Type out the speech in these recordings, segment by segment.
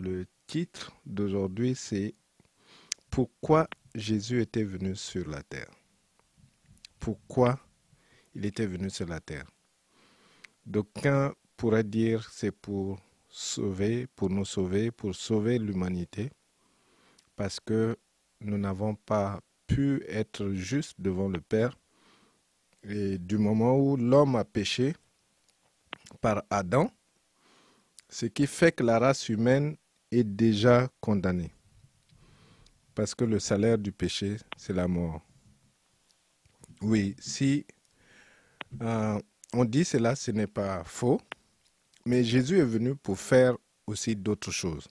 Le titre d'aujourd'hui, c'est Pourquoi Jésus était venu sur la terre? Pourquoi il était venu sur la terre? D'aucuns pourraient dire c'est pour sauver, pour nous sauver, pour sauver l'humanité, parce que nous n'avons pas pu être justes devant le Père. Et du moment où l'homme a péché par Adam, ce qui fait que la race humaine est déjà condamnée. Parce que le salaire du péché, c'est la mort. Oui, si euh, on dit cela, ce n'est pas faux, mais Jésus est venu pour faire aussi d'autres choses.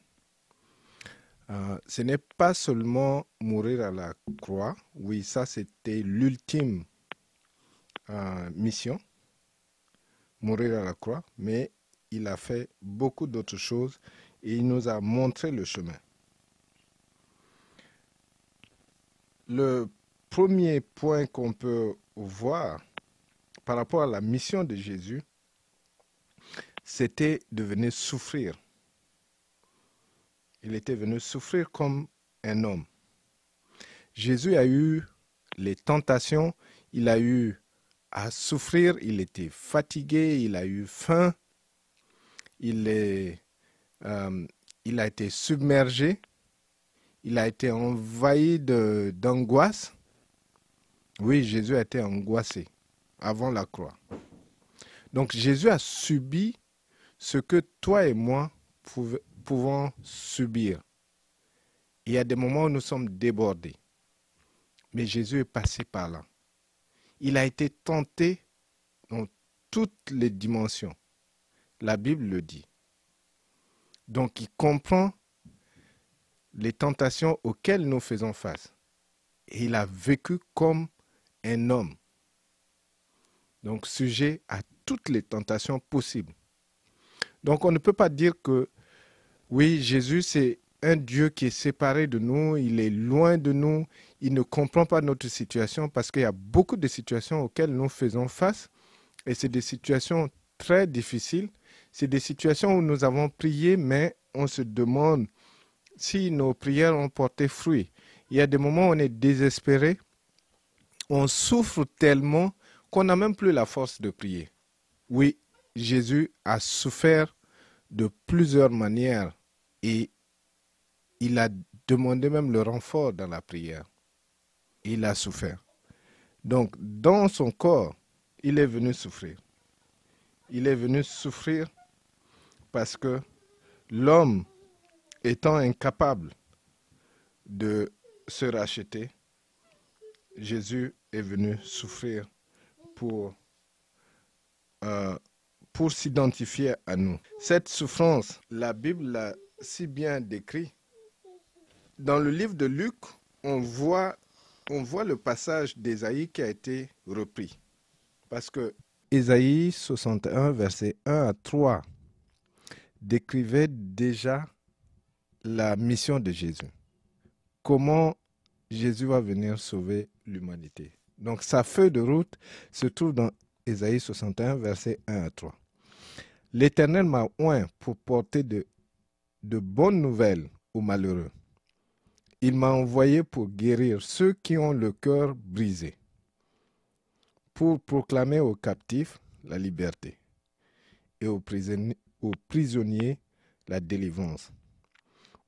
Euh, ce n'est pas seulement mourir à la croix, oui, ça c'était l'ultime euh, mission, mourir à la croix, mais il a fait beaucoup d'autres choses et il nous a montré le chemin. Le premier point qu'on peut voir par rapport à la mission de Jésus, c'était de venir souffrir. Il était venu souffrir comme un homme. Jésus a eu les tentations, il a eu à souffrir, il était fatigué, il a eu faim, il, est, euh, il a été submergé, il a été envahi d'angoisse. Oui, Jésus a été angoissé avant la croix. Donc Jésus a subi ce que toi et moi pouvons subir. Il y a des moments où nous sommes débordés. Mais Jésus est passé par là. Il a été tenté dans toutes les dimensions. La Bible le dit. Donc il comprend les tentations auxquelles nous faisons face. Il a vécu comme un homme. Donc sujet à toutes les tentations possibles. Donc on ne peut pas dire que oui, Jésus c'est un Dieu qui est séparé de nous, il est loin de nous, il ne comprend pas notre situation parce qu'il y a beaucoup de situations auxquelles nous faisons face et c'est des situations très difficiles. C'est des situations où nous avons prié, mais on se demande si nos prières ont porté fruit. Il y a des moments où on est désespéré, on souffre tellement qu'on n'a même plus la force de prier. Oui, Jésus a souffert de plusieurs manières et il a demandé même le renfort dans la prière. Il a souffert. Donc, dans son corps, il est venu souffrir. Il est venu souffrir parce que l'homme étant incapable de se racheter, Jésus est venu souffrir pour, euh, pour s'identifier à nous. Cette souffrance, la Bible l'a si bien décrit. Dans le livre de Luc, on voit, on voit le passage d'Ésaïe qui a été repris. Parce que Ésaïe 61, verset 1 à 3, décrivait déjà la mission de Jésus. Comment Jésus va venir sauver l'humanité. Donc sa feuille de route se trouve dans Ésaïe 61, verset 1 à 3. L'Éternel m'a oint pour porter de, de bonnes nouvelles aux malheureux. Il m'a envoyé pour guérir ceux qui ont le cœur brisé, pour proclamer aux captifs la liberté et aux prisonniers, prisonniers la délivrance,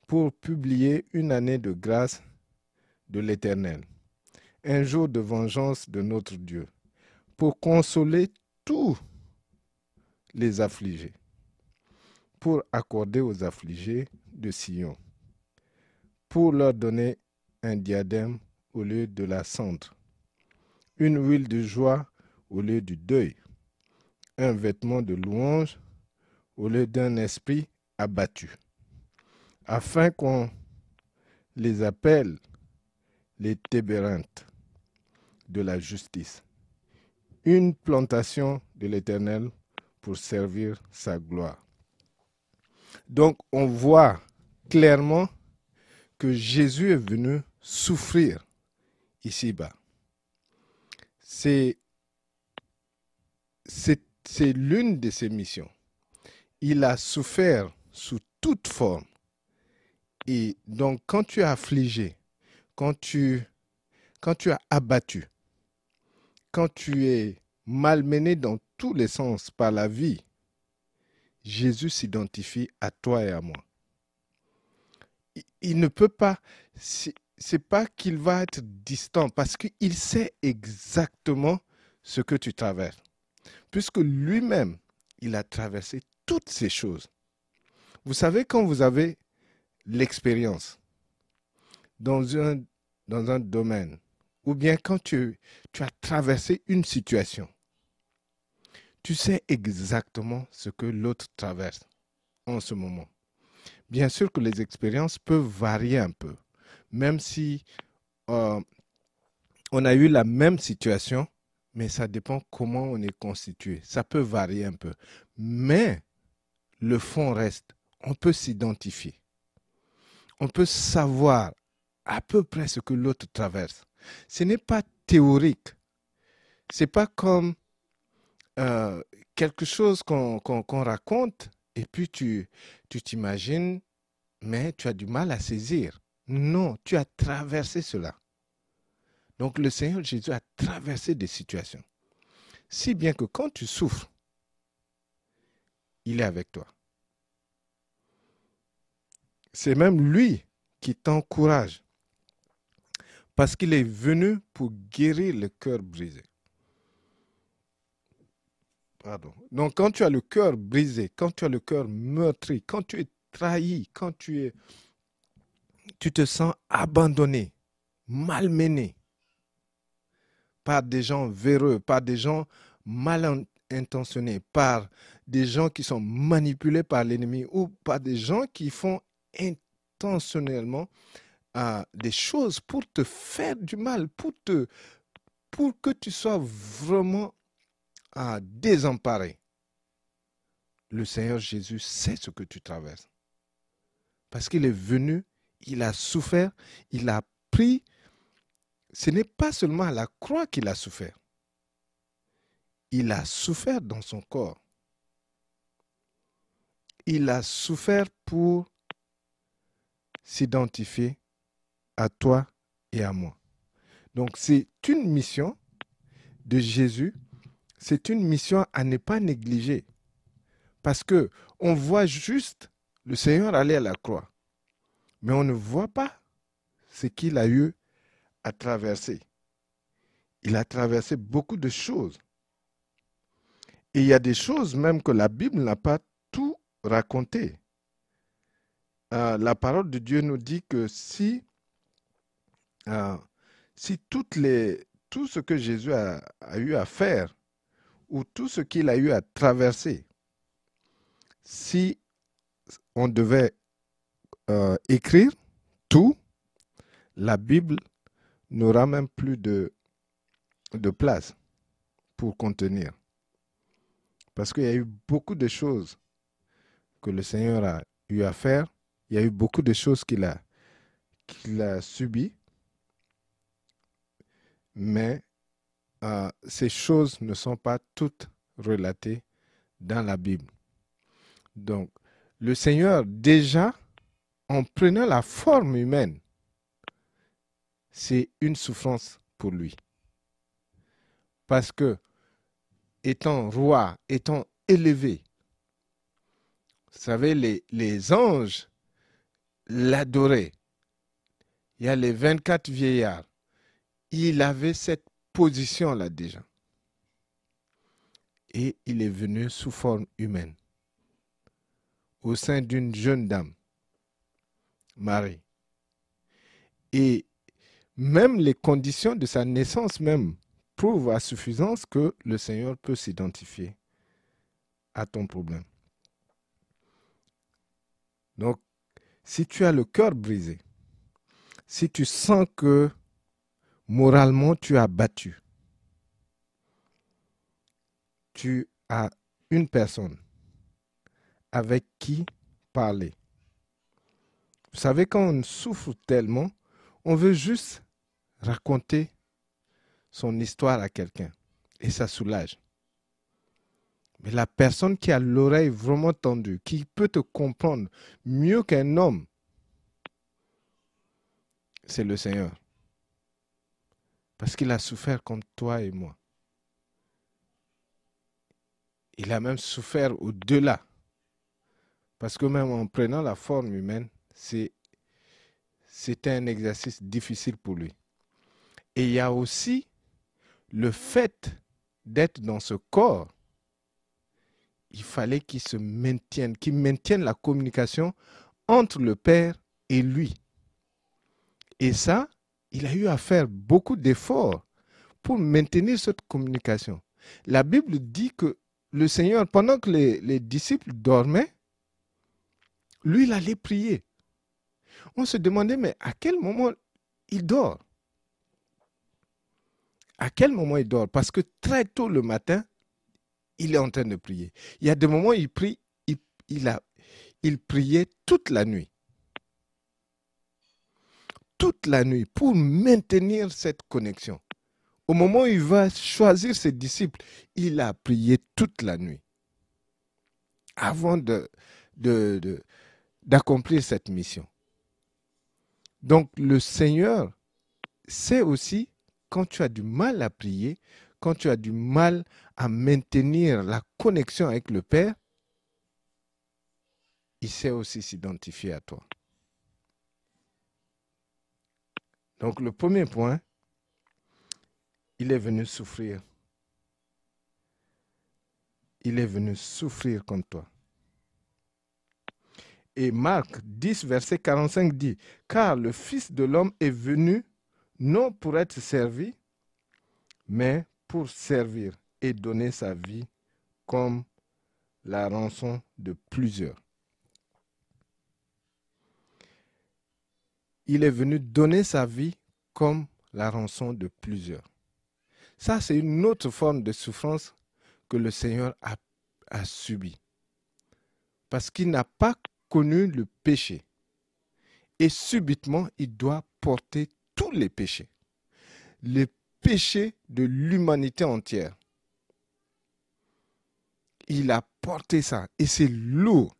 pour publier une année de grâce de l'Éternel un jour de vengeance de notre Dieu, pour consoler tous les affligés, pour accorder aux affligés de Sion, pour leur donner un diadème au lieu de la cendre, une huile de joie au lieu du deuil, un vêtement de louange au lieu d'un esprit abattu, afin qu'on les appelle les tébérinthes de la justice, une plantation de l'Éternel pour servir sa gloire. Donc on voit clairement que Jésus est venu souffrir ici-bas. C'est l'une de ses missions. Il a souffert sous toute forme, Et donc, quand tu es affligé, quand tu, quand tu es abattu, quand tu es malmené dans tous les sens par la vie, Jésus s'identifie à toi et à moi. Il ne peut pas, c'est pas qu'il va être distant parce qu'il sait exactement ce que tu traverses. Puisque lui-même, il a traversé toutes ces choses. Vous savez, quand vous avez l'expérience dans un, domaine, ou bien quand tu, tu as traversé une situation, tu sais exactement ce que l'autre traverse en ce moment. Bien sûr que les expériences peuvent varier un peu, même si euh, on a eu la même situation, mais ça dépend comment on est constitué. Ça peut varier un peu. Mais le fond reste. On peut s'identifier. On peut savoir à peu près ce que l'autre traverse. Ce n'est pas théorique. C'est pas comme euh, quelque chose qu'on raconte et puis tu t'imagines, mais tu as du mal à saisir. Non, tu as traversé cela. Donc le Seigneur Jésus a traversé des situations. Si bien que quand tu souffres, il est avec toi. C'est même lui qui t'encourage parce qu'il est venu pour guérir le cœur brisé. Pardon. Donc quand tu as le cœur brisé, quand tu as le cœur meurtri, quand tu es trahi, quand tu es tu te sens abandonné, malmené par des gens véreux, par des gens mal intentionnés, par des gens qui sont manipulés par l'ennemi ou par des gens qui font intentionnellement euh, des choses pour te faire du mal, pour, te, pour que tu sois vraiment euh, désemparé. Le Seigneur Jésus sait ce que tu traverses. Parce qu'il est venu, il a souffert, il a pris. Ce n'est pas seulement la croix qu'il a souffert. Il a souffert dans son corps. Il a souffert pour s'identifier à toi et à moi. Donc c'est une mission de Jésus, c'est une mission à ne pas négliger. Parce que on voit juste le Seigneur aller à la croix, mais on ne voit pas ce qu'il a eu à traverser. Il a traversé beaucoup de choses. Et il y a des choses même que la Bible n'a pas tout raconté. Euh, la parole de Dieu nous dit que si, euh, tout ce que Jésus a, eu à faire, ou tout ce qu'il a eu à traverser, si on devait euh, écrire tout, la Bible n'aura même plus de place pour contenir. Parce qu'il y a eu beaucoup de choses que le Seigneur a eu à faire il y a eu beaucoup de choses qu'il a, subies, mais euh, ces choses ne sont pas toutes relatées dans la Bible. Donc, le Seigneur, déjà, en prenant la forme humaine, c'est une souffrance pour lui. Parce que, étant roi, étant élevé, vous savez, les, anges l'adorer. Il y a les 24 vieillards. Il avait cette position-là déjà. Et il est venu sous forme humaine, au sein d'une jeune dame, Marie. Et même les conditions de sa naissance même prouvent à suffisance que le Seigneur peut s'identifier à ton problème. Donc, si tu as le cœur brisé, si tu sens que moralement tu as battu, tu as une personne avec qui parler. Vous savez, quand on souffre tellement, on veut juste raconter son histoire à quelqu'un et ça soulage. Mais la personne qui a l'oreille vraiment tendue, qui peut te comprendre mieux qu'un homme, c'est le Seigneur. Parce qu'il a souffert comme toi et moi. Il a même souffert au-delà. Parce que même en prenant la forme humaine, c'était un exercice difficile pour lui. Et il y a aussi le fait d'être dans ce corps. Il fallait qu'il se maintienne, qu'il maintienne la communication entre le Père et lui. Et ça, il a eu à faire beaucoup d'efforts pour maintenir cette communication. La Bible dit que le Seigneur, pendant que les, disciples dormaient, lui, il allait prier. On se demandait, mais à quel moment il dort? À quel moment il dort? Parce que très tôt le matin, il est en train de prier. Il y a des moments où il prie, il, a, il priait toute la nuit. Toute la nuit pour maintenir cette connexion. Au moment où il va choisir ses disciples, il a prié toute la nuit avant de, d'accomplir cette mission. Donc le Seigneur sait aussi quand tu as du mal à prier, quand tu as du mal à maintenir la connexion avec le Père, il sait aussi s'identifier à toi. Donc le premier point, il est venu souffrir. Il est venu souffrir comme toi. Et Marc 10, verset 45 dit, Car le Fils de l'homme est venu non pour être servi, mais pour servir et donner sa vie comme la rançon de plusieurs. Il est venu donner sa vie comme la rançon de plusieurs. Ça, c'est une autre forme de souffrance que le Seigneur a, a subi. Parce qu'il n'a pas connu le péché. Et subitement, il doit porter tous les péchés. Les péchés de l'humanité entière. Il a porté ça. Et c'est lourd.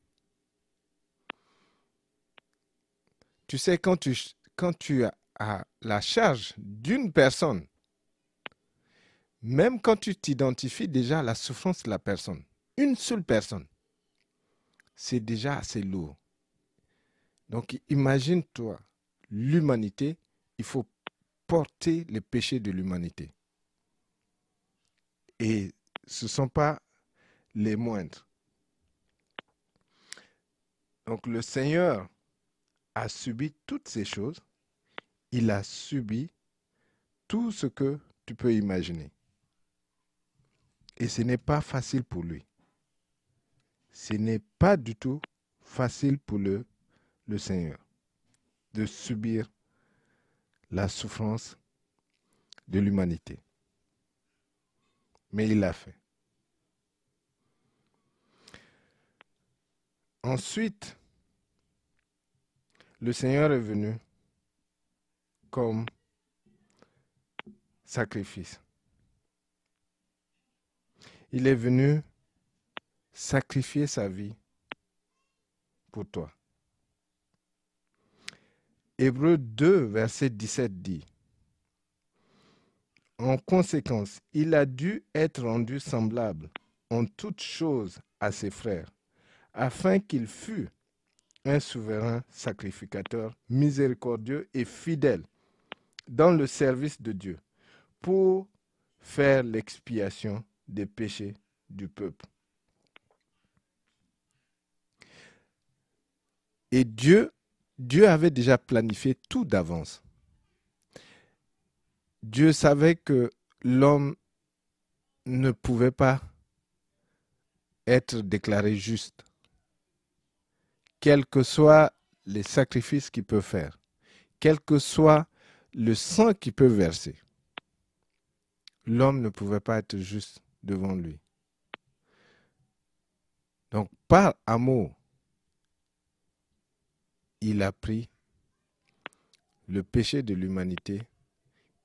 Tu sais, quand tu, quand tu as la charge d'une personne, même quand tu t'identifies déjà à la souffrance de la personne, une seule personne, c'est déjà assez lourd. Donc imagine-toi, l'humanité, il faut porter les péchés de l'humanité. Et ce ne sont pas les moindres. Donc le Seigneur a subi toutes ces choses. Il a subi tout ce que tu peux imaginer. Et ce n'est pas facile pour lui. Ce n'est pas du tout facile pour le, le Seigneur de subir la souffrance de l'humanité. Mais il l'a fait. Ensuite, le Seigneur est venu comme sacrifice. Il est venu sacrifier sa vie pour toi. Hébreu 2, verset 17 dit, En conséquence, il a dû être rendu semblable en toutes choses à ses frères, afin qu'il fût un souverain sacrificateur miséricordieux et fidèle dans le service de Dieu pour faire l'expiation des péchés du peuple. Et Dieu, Dieu avait déjà planifié tout d'avance. Dieu savait que l'homme ne pouvait pas être déclaré juste, quels que soient les sacrifices qu'il peut faire, quel que soit le sang qu'il peut verser. L'homme ne pouvait pas être juste devant lui. Donc, par amour, il a pris le péché de l'humanité.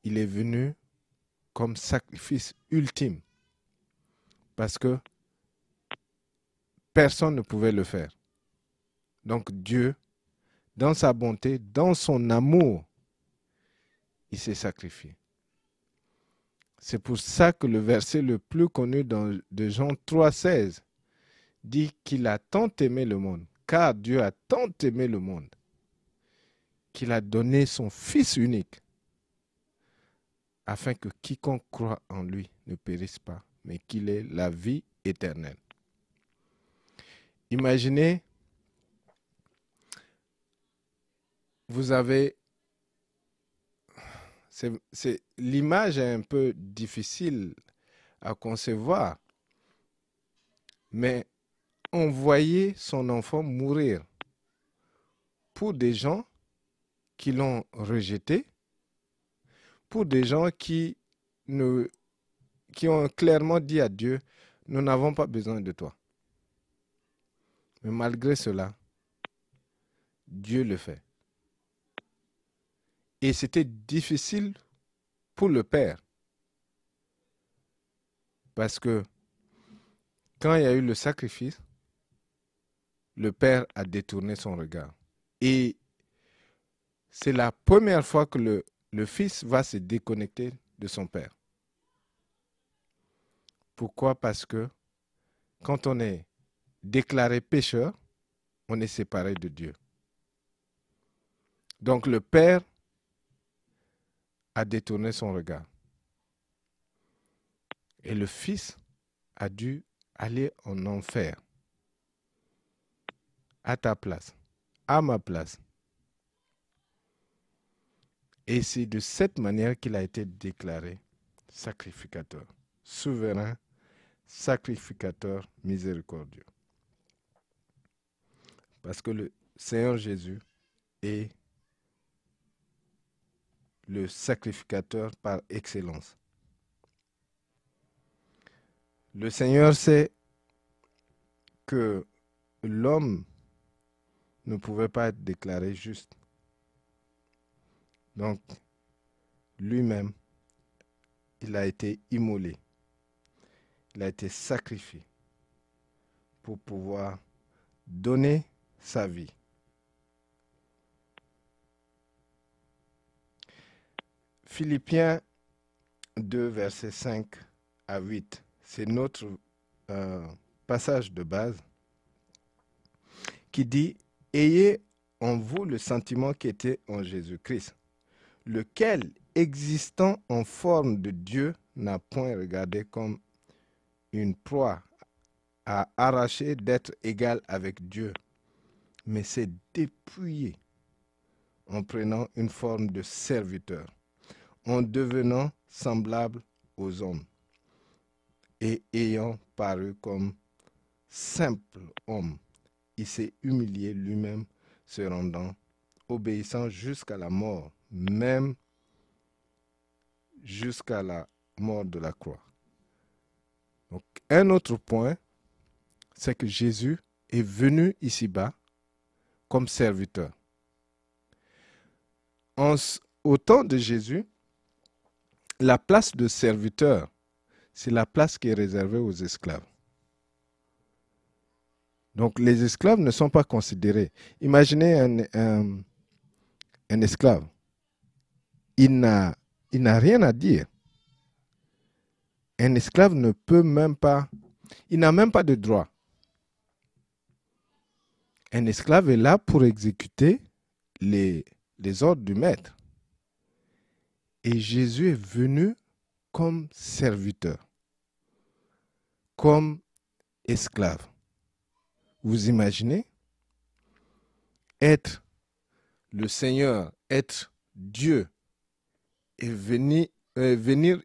Il est venu comme sacrifice ultime. Parce que personne ne pouvait le faire. Donc Dieu, dans sa bonté, dans son amour il s'est sacrifié. C'est pour ça que le verset le plus connu de Jean 3,16 dit qu'il a tant aimé le monde, car Dieu a tant aimé le monde, qu'il a donné son Fils unique, afin que quiconque croit en lui ne périsse pas, mais qu'il ait la vie éternelle. Imaginez, vous avez... C'est, l'image est un peu difficile à concevoir, mais on voyait son enfant mourir pour des gens qui l'ont rejeté, pour des gens qui, qui ont clairement dit à Dieu, nous n'avons pas besoin de toi. Mais malgré cela, Dieu le fait. Et c'était difficile pour le Père. Parce que quand il y a eu le sacrifice, le Père a détourné son regard. Et c'est la première fois que le, Fils va se déconnecter de son Père. Pourquoi? Parce que quand on est déclaré pécheur, on est séparé de Dieu. Donc le Père a détourné son regard. Et le Fils a dû aller en enfer à ta place, à ma place. Et c'est de cette manière qu'il a été déclaré sacrificateur, souverain, sacrificateur miséricordieux. Parce que le Seigneur Jésus est le sacrificateur par excellence. Le Seigneur sait que l'homme ne pouvait pas être déclaré juste. Donc, lui-même, il a été immolé. Il a été sacrifié pour pouvoir donner sa vie. Philippiens 2, versets 5 à 8, c'est notre euh, passage de base qui dit Ayez en vous le sentiment qui était en Jésus-Christ, lequel, existant en forme de Dieu, n'a point regardé comme une proie à arracher d'être égal avec Dieu, mais s'est dépouillé en prenant une forme de serviteur, en devenant semblable aux hommes, et ayant paru comme simple homme il s'est humilié lui-même, se rendant, obéissant jusqu'à la mort, même jusqu'à la mort de la croix. Donc, un autre point, c'est que Jésus est venu ici-bas comme serviteur. En, au temps de Jésus, la place de serviteur, c'est la place qui est réservée aux esclaves. Donc les esclaves ne sont pas considérés. Imaginez un, esclave. Il n'a, rien à dire. Un esclave ne peut même pas, il n'a même pas de droit. Un esclave est là pour exécuter les ordres du maître. Et Jésus est venu comme serviteur, comme esclave. Vous imaginez être le Seigneur, être Dieu et venir, euh, venir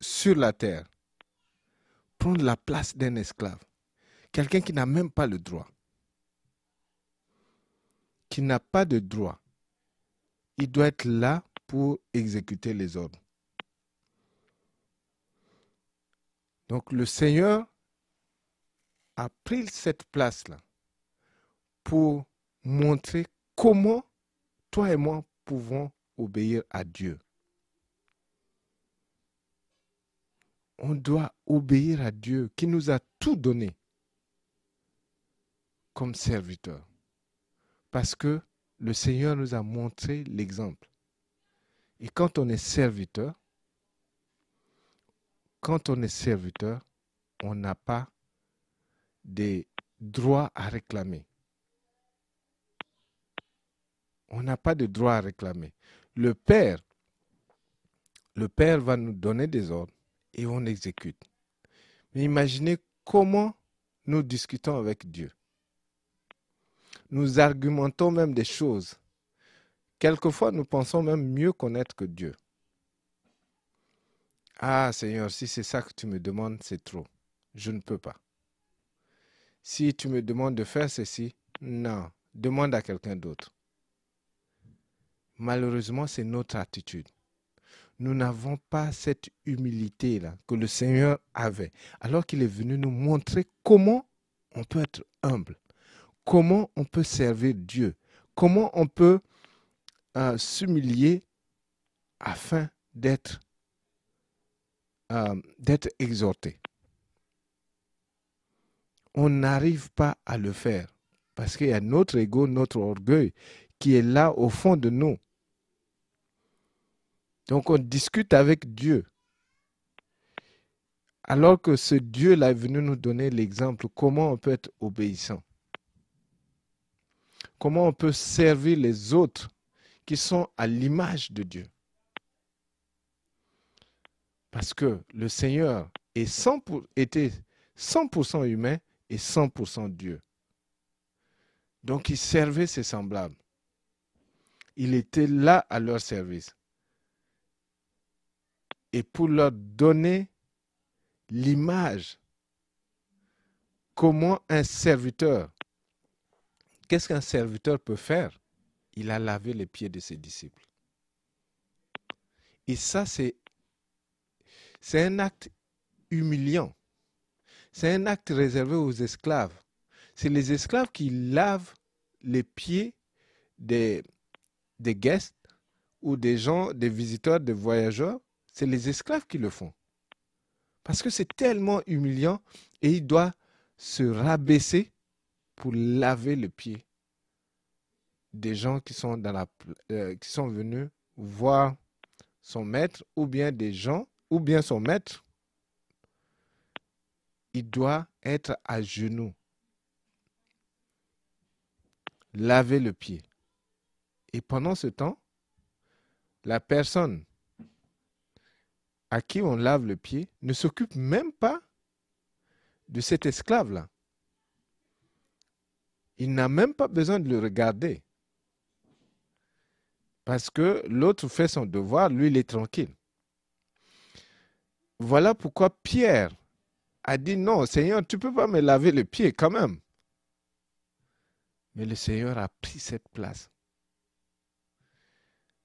sur la terre, prendre la place d'un esclave, quelqu'un qui n'a même pas le droit, qui n'a pas de droit. Il doit être là pour exécuter les ordres. Donc le Seigneur a pris cette place-là pour montrer comment toi et moi pouvons obéir à Dieu. On doit obéir à Dieu qui nous a tout donné comme serviteur. Parce que le Seigneur nous a montré l'exemple. Et quand on est serviteur, quand on est serviteur, on n'a pas des droits à réclamer. On n'a pas de droits à réclamer. Le Père, le Père va nous donner des ordres et on exécute. Mais imaginez comment nous discutons avec Dieu. Nous argumentons même des choses. Quelquefois, nous pensons même mieux connaître que Dieu. Ah Seigneur, si c'est ça que tu me demandes, c'est trop. Je ne peux pas. Si tu me demandes de faire ceci, non, demande à quelqu'un d'autre. Malheureusement, c'est notre attitude. Nous n'avons pas cette humilité-là que le Seigneur avait, alors qu'il est venu nous montrer comment on peut être humble, comment on peut servir Dieu, comment on peut euh, s'humilier afin d'être euh, d'être exhorté. On n'arrive pas à le faire parce qu'il y a notre ego, notre orgueil qui est là au fond de nous. Donc on discute avec Dieu. Alors que ce Dieu-là est venu nous donner l'exemple, comment on peut être obéissant? Comment on peut servir les autres qui sont à l'image de Dieu? Parce que le Seigneur est 100 était 100% humain et 100% Dieu. Donc il servait ses semblables. Il était là à leur service. Et pour leur donner l'image, comment un serviteur, qu'est-ce qu'un serviteur peut faire? Il a lavé les pieds de ses disciples. Et ça, c'est, c'est un acte humiliant. C'est un acte réservé aux esclaves. C'est les esclaves qui lavent les pieds des, guests ou des gens, des visiteurs, des voyageurs. C'est les esclaves qui le font. Parce que c'est tellement humiliant et il doit se rabaisser pour laver le pied des gens qui sont, dans la, euh, qui sont venus voir son maître ou bien des gens ou bien son maître. Il doit être à genoux, laver le pied. Et pendant ce temps, la personne à qui on lave le pied ne s'occupe même pas de cet esclave-là. Il n'a même pas besoin de le regarder. Parce que l'autre fait son devoir, lui, il est tranquille. Voilà pourquoi Pierre a dit non, Seigneur, tu ne peux pas me laver le pied quand même. Mais le Seigneur a pris cette place.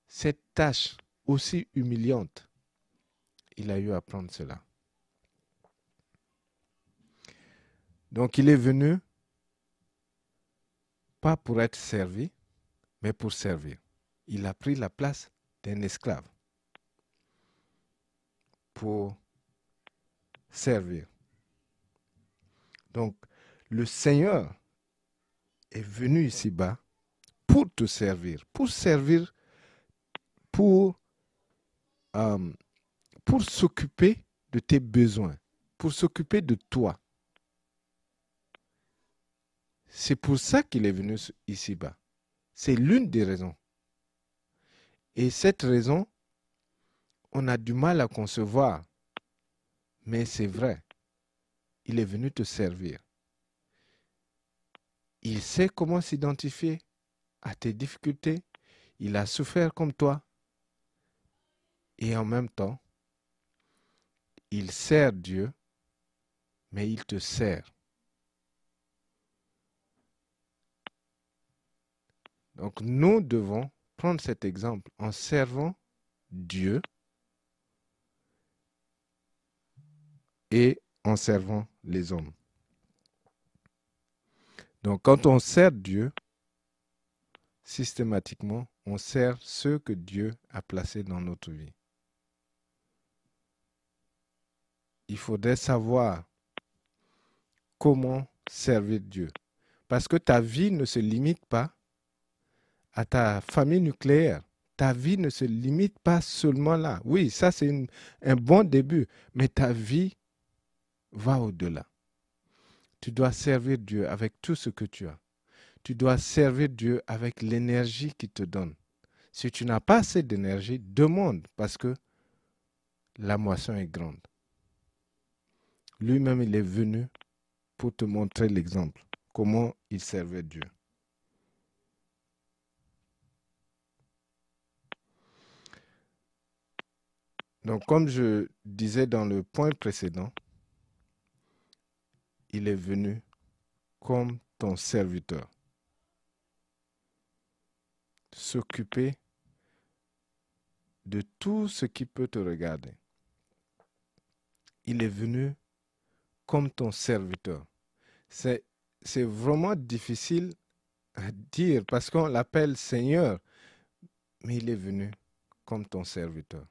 Cette tâche aussi humiliante, il a eu à prendre cela. Donc il est venu pas pour être servi, mais pour servir il a pris la place d'un esclave pour servir. Donc, le Seigneur est venu ici-bas pour te servir, pour servir, pour, euh, pour s'occuper de tes besoins, pour s'occuper de toi. C'est pour ça qu'il est venu ici-bas. C'est l'une des raisons. Et cette raison, on a du mal à concevoir. Mais c'est vrai. Il est venu te servir. Il sait comment s'identifier à tes difficultés. Il a souffert comme toi. Et en même temps, il sert Dieu, mais il te sert. Donc nous devons prendre cet exemple en servant Dieu et en servant les hommes. Donc quand on sert Dieu, systématiquement, on sert ceux que Dieu a placés dans notre vie. Il faudrait savoir comment servir Dieu. Parce que ta vie ne se limite pas à ta famille nucléaire. ta vie ne se limite pas seulement là. Oui, ça c'est un bon début, mais ta vie va au-delà. Tu dois servir Dieu avec tout ce que tu as. Tu dois servir Dieu avec l'énergie qu'il te donne. Si tu n'as pas assez d'énergie, demande parce que la moisson est grande. Lui-même, il est venu pour te montrer l'exemple, comment il servait Dieu. Donc, comme je disais dans le point précédent, il est venu comme ton serviteur. S'occuper de tout ce qui peut te regarder. Il est venu comme ton serviteur. C'est, vraiment difficile à dire parce qu'on l'appelle Seigneur, mais il est venu comme ton serviteur.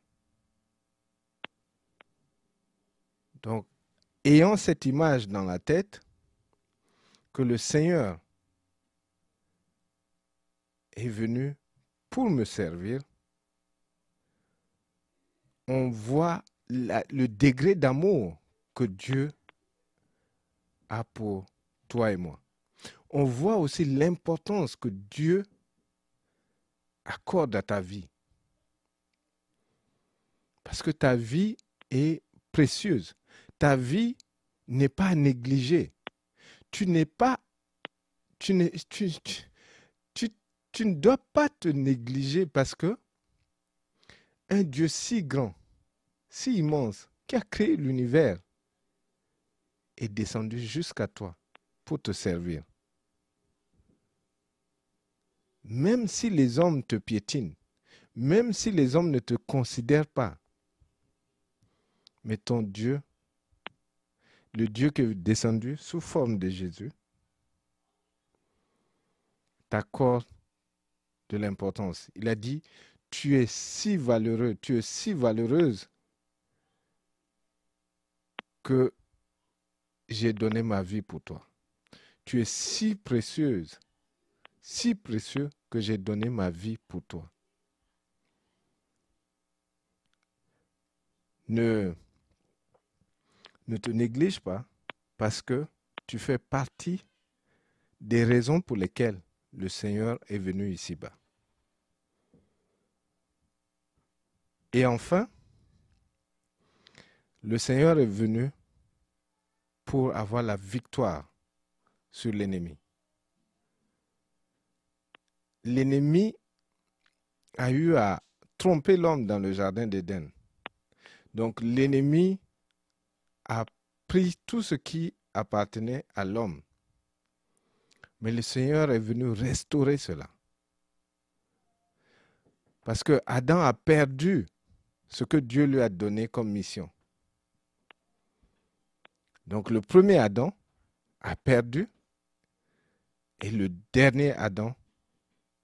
Donc, ayant cette image dans la tête, que le Seigneur est venu pour me servir, on voit le degré d'amour que Dieu a pour toi et moi. On voit aussi l'importance que Dieu accorde à ta vie. Parce que ta vie est précieuse ta vie n'est pas négligée. Tu n'es pas, tu, tu, tu, ne dois pas te négliger parce que un Dieu si grand, si immense, qui a créé l'univers, est descendu jusqu'à toi pour te servir. Même si les hommes te piétinent, même si les hommes ne te considèrent pas, mais ton Dieu le Dieu qui est descendu sous forme de Jésus t'accorde de l'importance. Il a dit, tu es si valeureux, tu es si valeureuse que j'ai donné ma vie pour toi. Tu es si précieuse, si précieux que j'ai donné ma vie pour toi. Ne ne te néglige pas parce que tu fais partie des raisons pour lesquelles le Seigneur est venu ici-bas. Et enfin, le Seigneur est venu pour avoir la victoire sur l'ennemi. L'ennemi a eu à tromper l'homme dans le jardin d'Éden. Donc l'ennemi a pris tout ce qui appartenait à l'homme. Mais le Seigneur est venu restaurer cela. Parce que Adam a perdu ce que Dieu lui a donné comme mission. Donc le premier Adam a perdu et le dernier Adam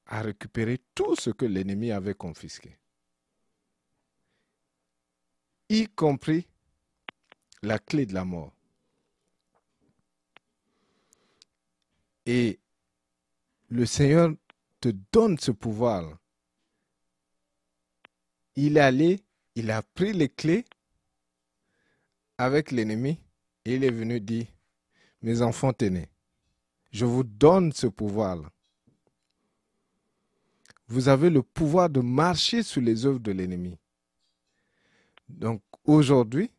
a récupéré tout ce que l'ennemi avait confisqué, y compris la clé de la mort. Et le Seigneur te donne ce pouvoir. Il est allé, il a pris les clés avec l'ennemi et il est venu dire, mes enfants tenez, je vous donne ce pouvoir-là. Vous avez le pouvoir de marcher sur les œuvres de l'ennemi. Donc aujourd'hui,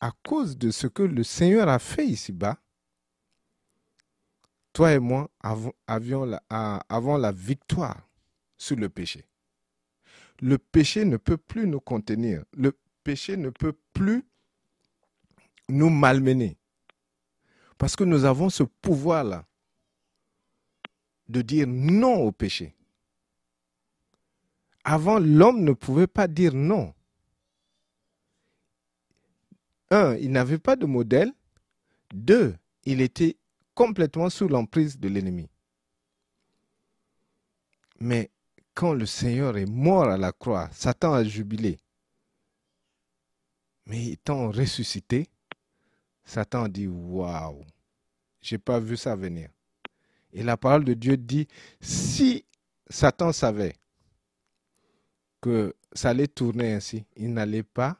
à cause de ce que le Seigneur a fait ici-bas, toi et moi avions la, avons la victoire sur le péché. Le péché ne peut plus nous contenir. Le péché ne peut plus nous malmener. Parce que nous avons ce pouvoir-là de dire non au péché. Avant, l'homme ne pouvait pas dire non un, il n'avait pas de modèle. Deux, il était complètement sous l'emprise de l'ennemi. Mais quand le Seigneur est mort à la croix, Satan a jubilé. Mais étant ressuscité, Satan dit Waouh, j'ai pas vu ça venir. Et la parole de Dieu dit Si Satan savait que ça allait tourner ainsi. Il n'allait pas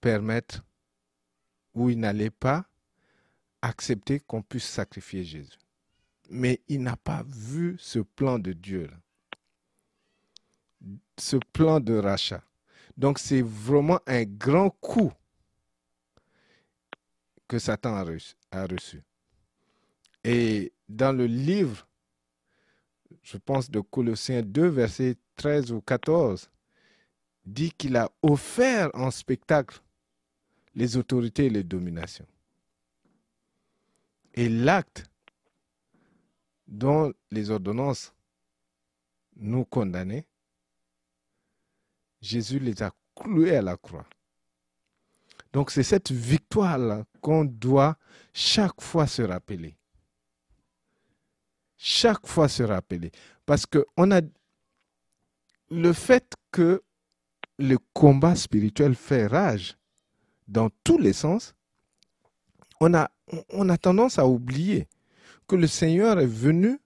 permettre ou il n'allait pas accepter qu'on puisse sacrifier Jésus. Mais il n'a pas vu ce plan de Dieu, là. ce plan de rachat. Donc c'est vraiment un grand coup que Satan a reçu. Et dans le livre, je pense de Colossiens 2, versets 13 ou 14, dit qu'il a offert en spectacle les autorités et les dominations. Et l'acte dont les ordonnances nous condamnaient, Jésus les a cloués à la croix. Donc c'est cette victoire-là qu'on doit chaque fois se rappeler. Chaque fois se rappeler. Parce que a le fait que le combat spirituel fait rage dans tous les sens, on a, tendance à oublier que le Seigneur est venu,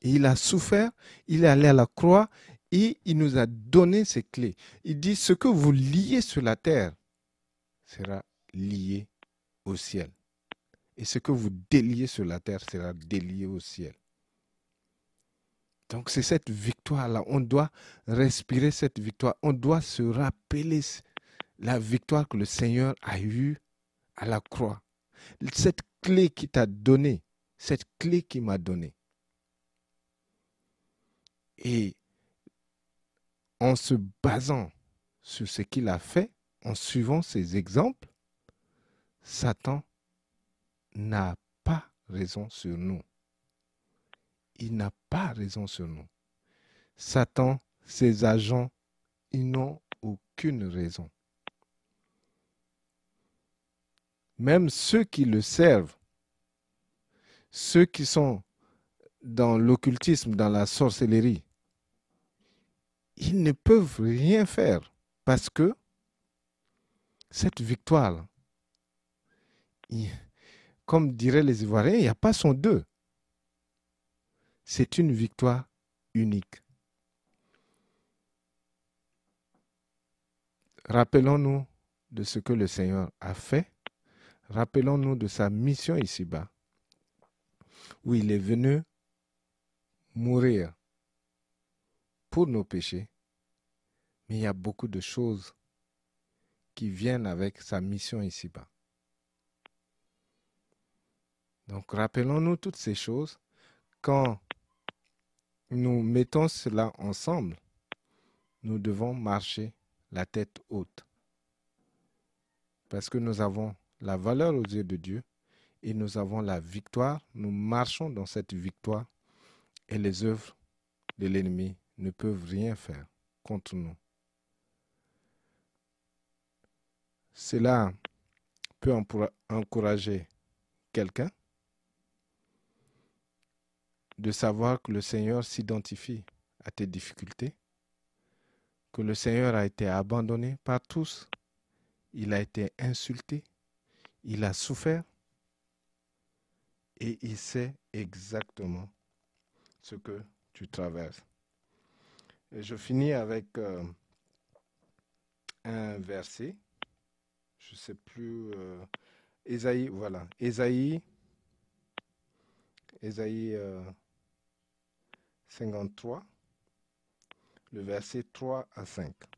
il a souffert, il est allé à la croix et il nous a donné ses clés. Il dit, ce que vous liez sur la terre sera lié au ciel. Et ce que vous déliez sur la terre sera délié au ciel. Donc c'est cette victoire-là. On doit respirer cette victoire. On doit se rappeler la victoire que le Seigneur a eue à la croix. Cette clé qui t'a donnée, cette clé qui m'a donnée. Et en se basant sur ce qu'il a fait, en suivant ses exemples, Satan n'a pas raison sur nous. Il n'a pas raison sur nous. Satan, ses agents, ils n'ont aucune raison. Même ceux qui le servent, ceux qui sont dans l'occultisme, dans la sorcellerie, ils ne peuvent rien faire parce que cette victoire, comme diraient les Ivoiriens, il n'y a pas son deux. C'est une victoire unique. Rappelons-nous de ce que le Seigneur a fait Rappelons-nous de sa mission ici-bas, où il est venu mourir pour nos péchés. Mais il y a beaucoup de choses qui viennent avec sa mission ici-bas. Donc rappelons-nous toutes ces choses. Quand nous mettons cela ensemble, nous devons marcher la tête haute. Parce que nous avons la valeur aux yeux de Dieu et nous avons la victoire. Nous marchons dans cette victoire et les œuvres de l'ennemi ne peuvent rien faire contre nous. Cela peut encourager quelqu'un de savoir que le Seigneur s'identifie à tes difficultés, que le Seigneur a été abandonné par tous, il a été insulté, il a souffert et il sait exactement ce que tu traverses. Je finis avec euh, un verset. Je ne sais plus. Euh, Ésaïe, voilà. Ésaïe. Ésaïe 53, euh, le verset 3 à 5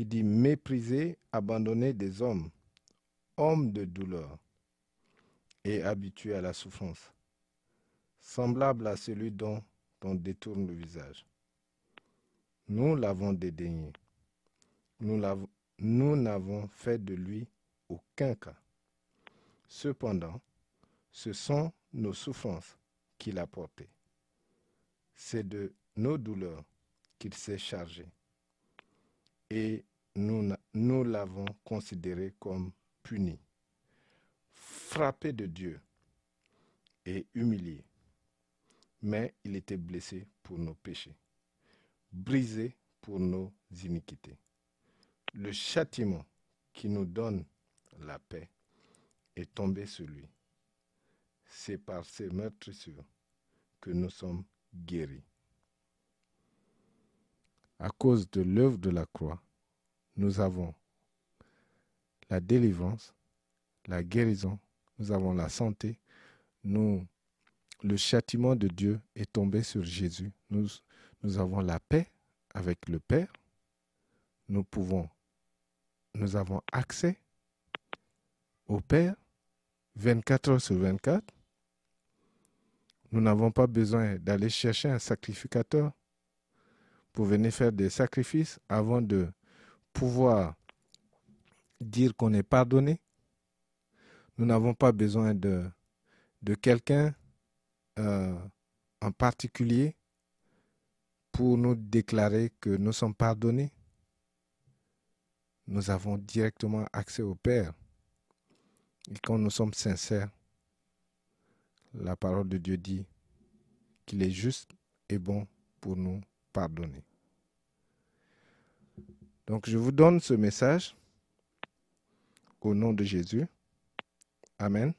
qui dit mépriser, abandonner des hommes, hommes de douleur et habitués à la souffrance, semblable à celui dont on détourne le visage. Nous l'avons dédaigné. Nous n'avons fait de lui aucun cas. Cependant, ce sont nos souffrances qu'il a portées. C'est de nos douleurs qu'il s'est chargé et nous, l'avons considéré comme puni, frappé de Dieu et humilié. Mais il était blessé pour nos péchés, brisé pour nos iniquités. Le châtiment qui nous donne la paix est tombé sur lui. C'est par ces meurtrissures que nous sommes guéris. à cause de l'œuvre de la croix, nous avons la délivrance, la guérison, nous avons la santé, nous, le châtiment de Dieu est tombé sur Jésus. Nous, nous avons la paix avec le Père. Nous pouvons, nous avons accès au Père 24 heures sur 24. Nous n'avons pas besoin d'aller chercher un sacrificateur pour venir faire des sacrifices avant de pouvoir dire qu'on est pardonné. Nous n'avons pas besoin de, quelqu'un euh, en particulier pour nous déclarer que nous sommes pardonnés. Nous avons directement accès au Père. Et quand nous sommes sincères, la parole de Dieu dit qu'il est juste et bon pour nous pardonner. Donc je vous donne ce message au nom de Jésus. Amen.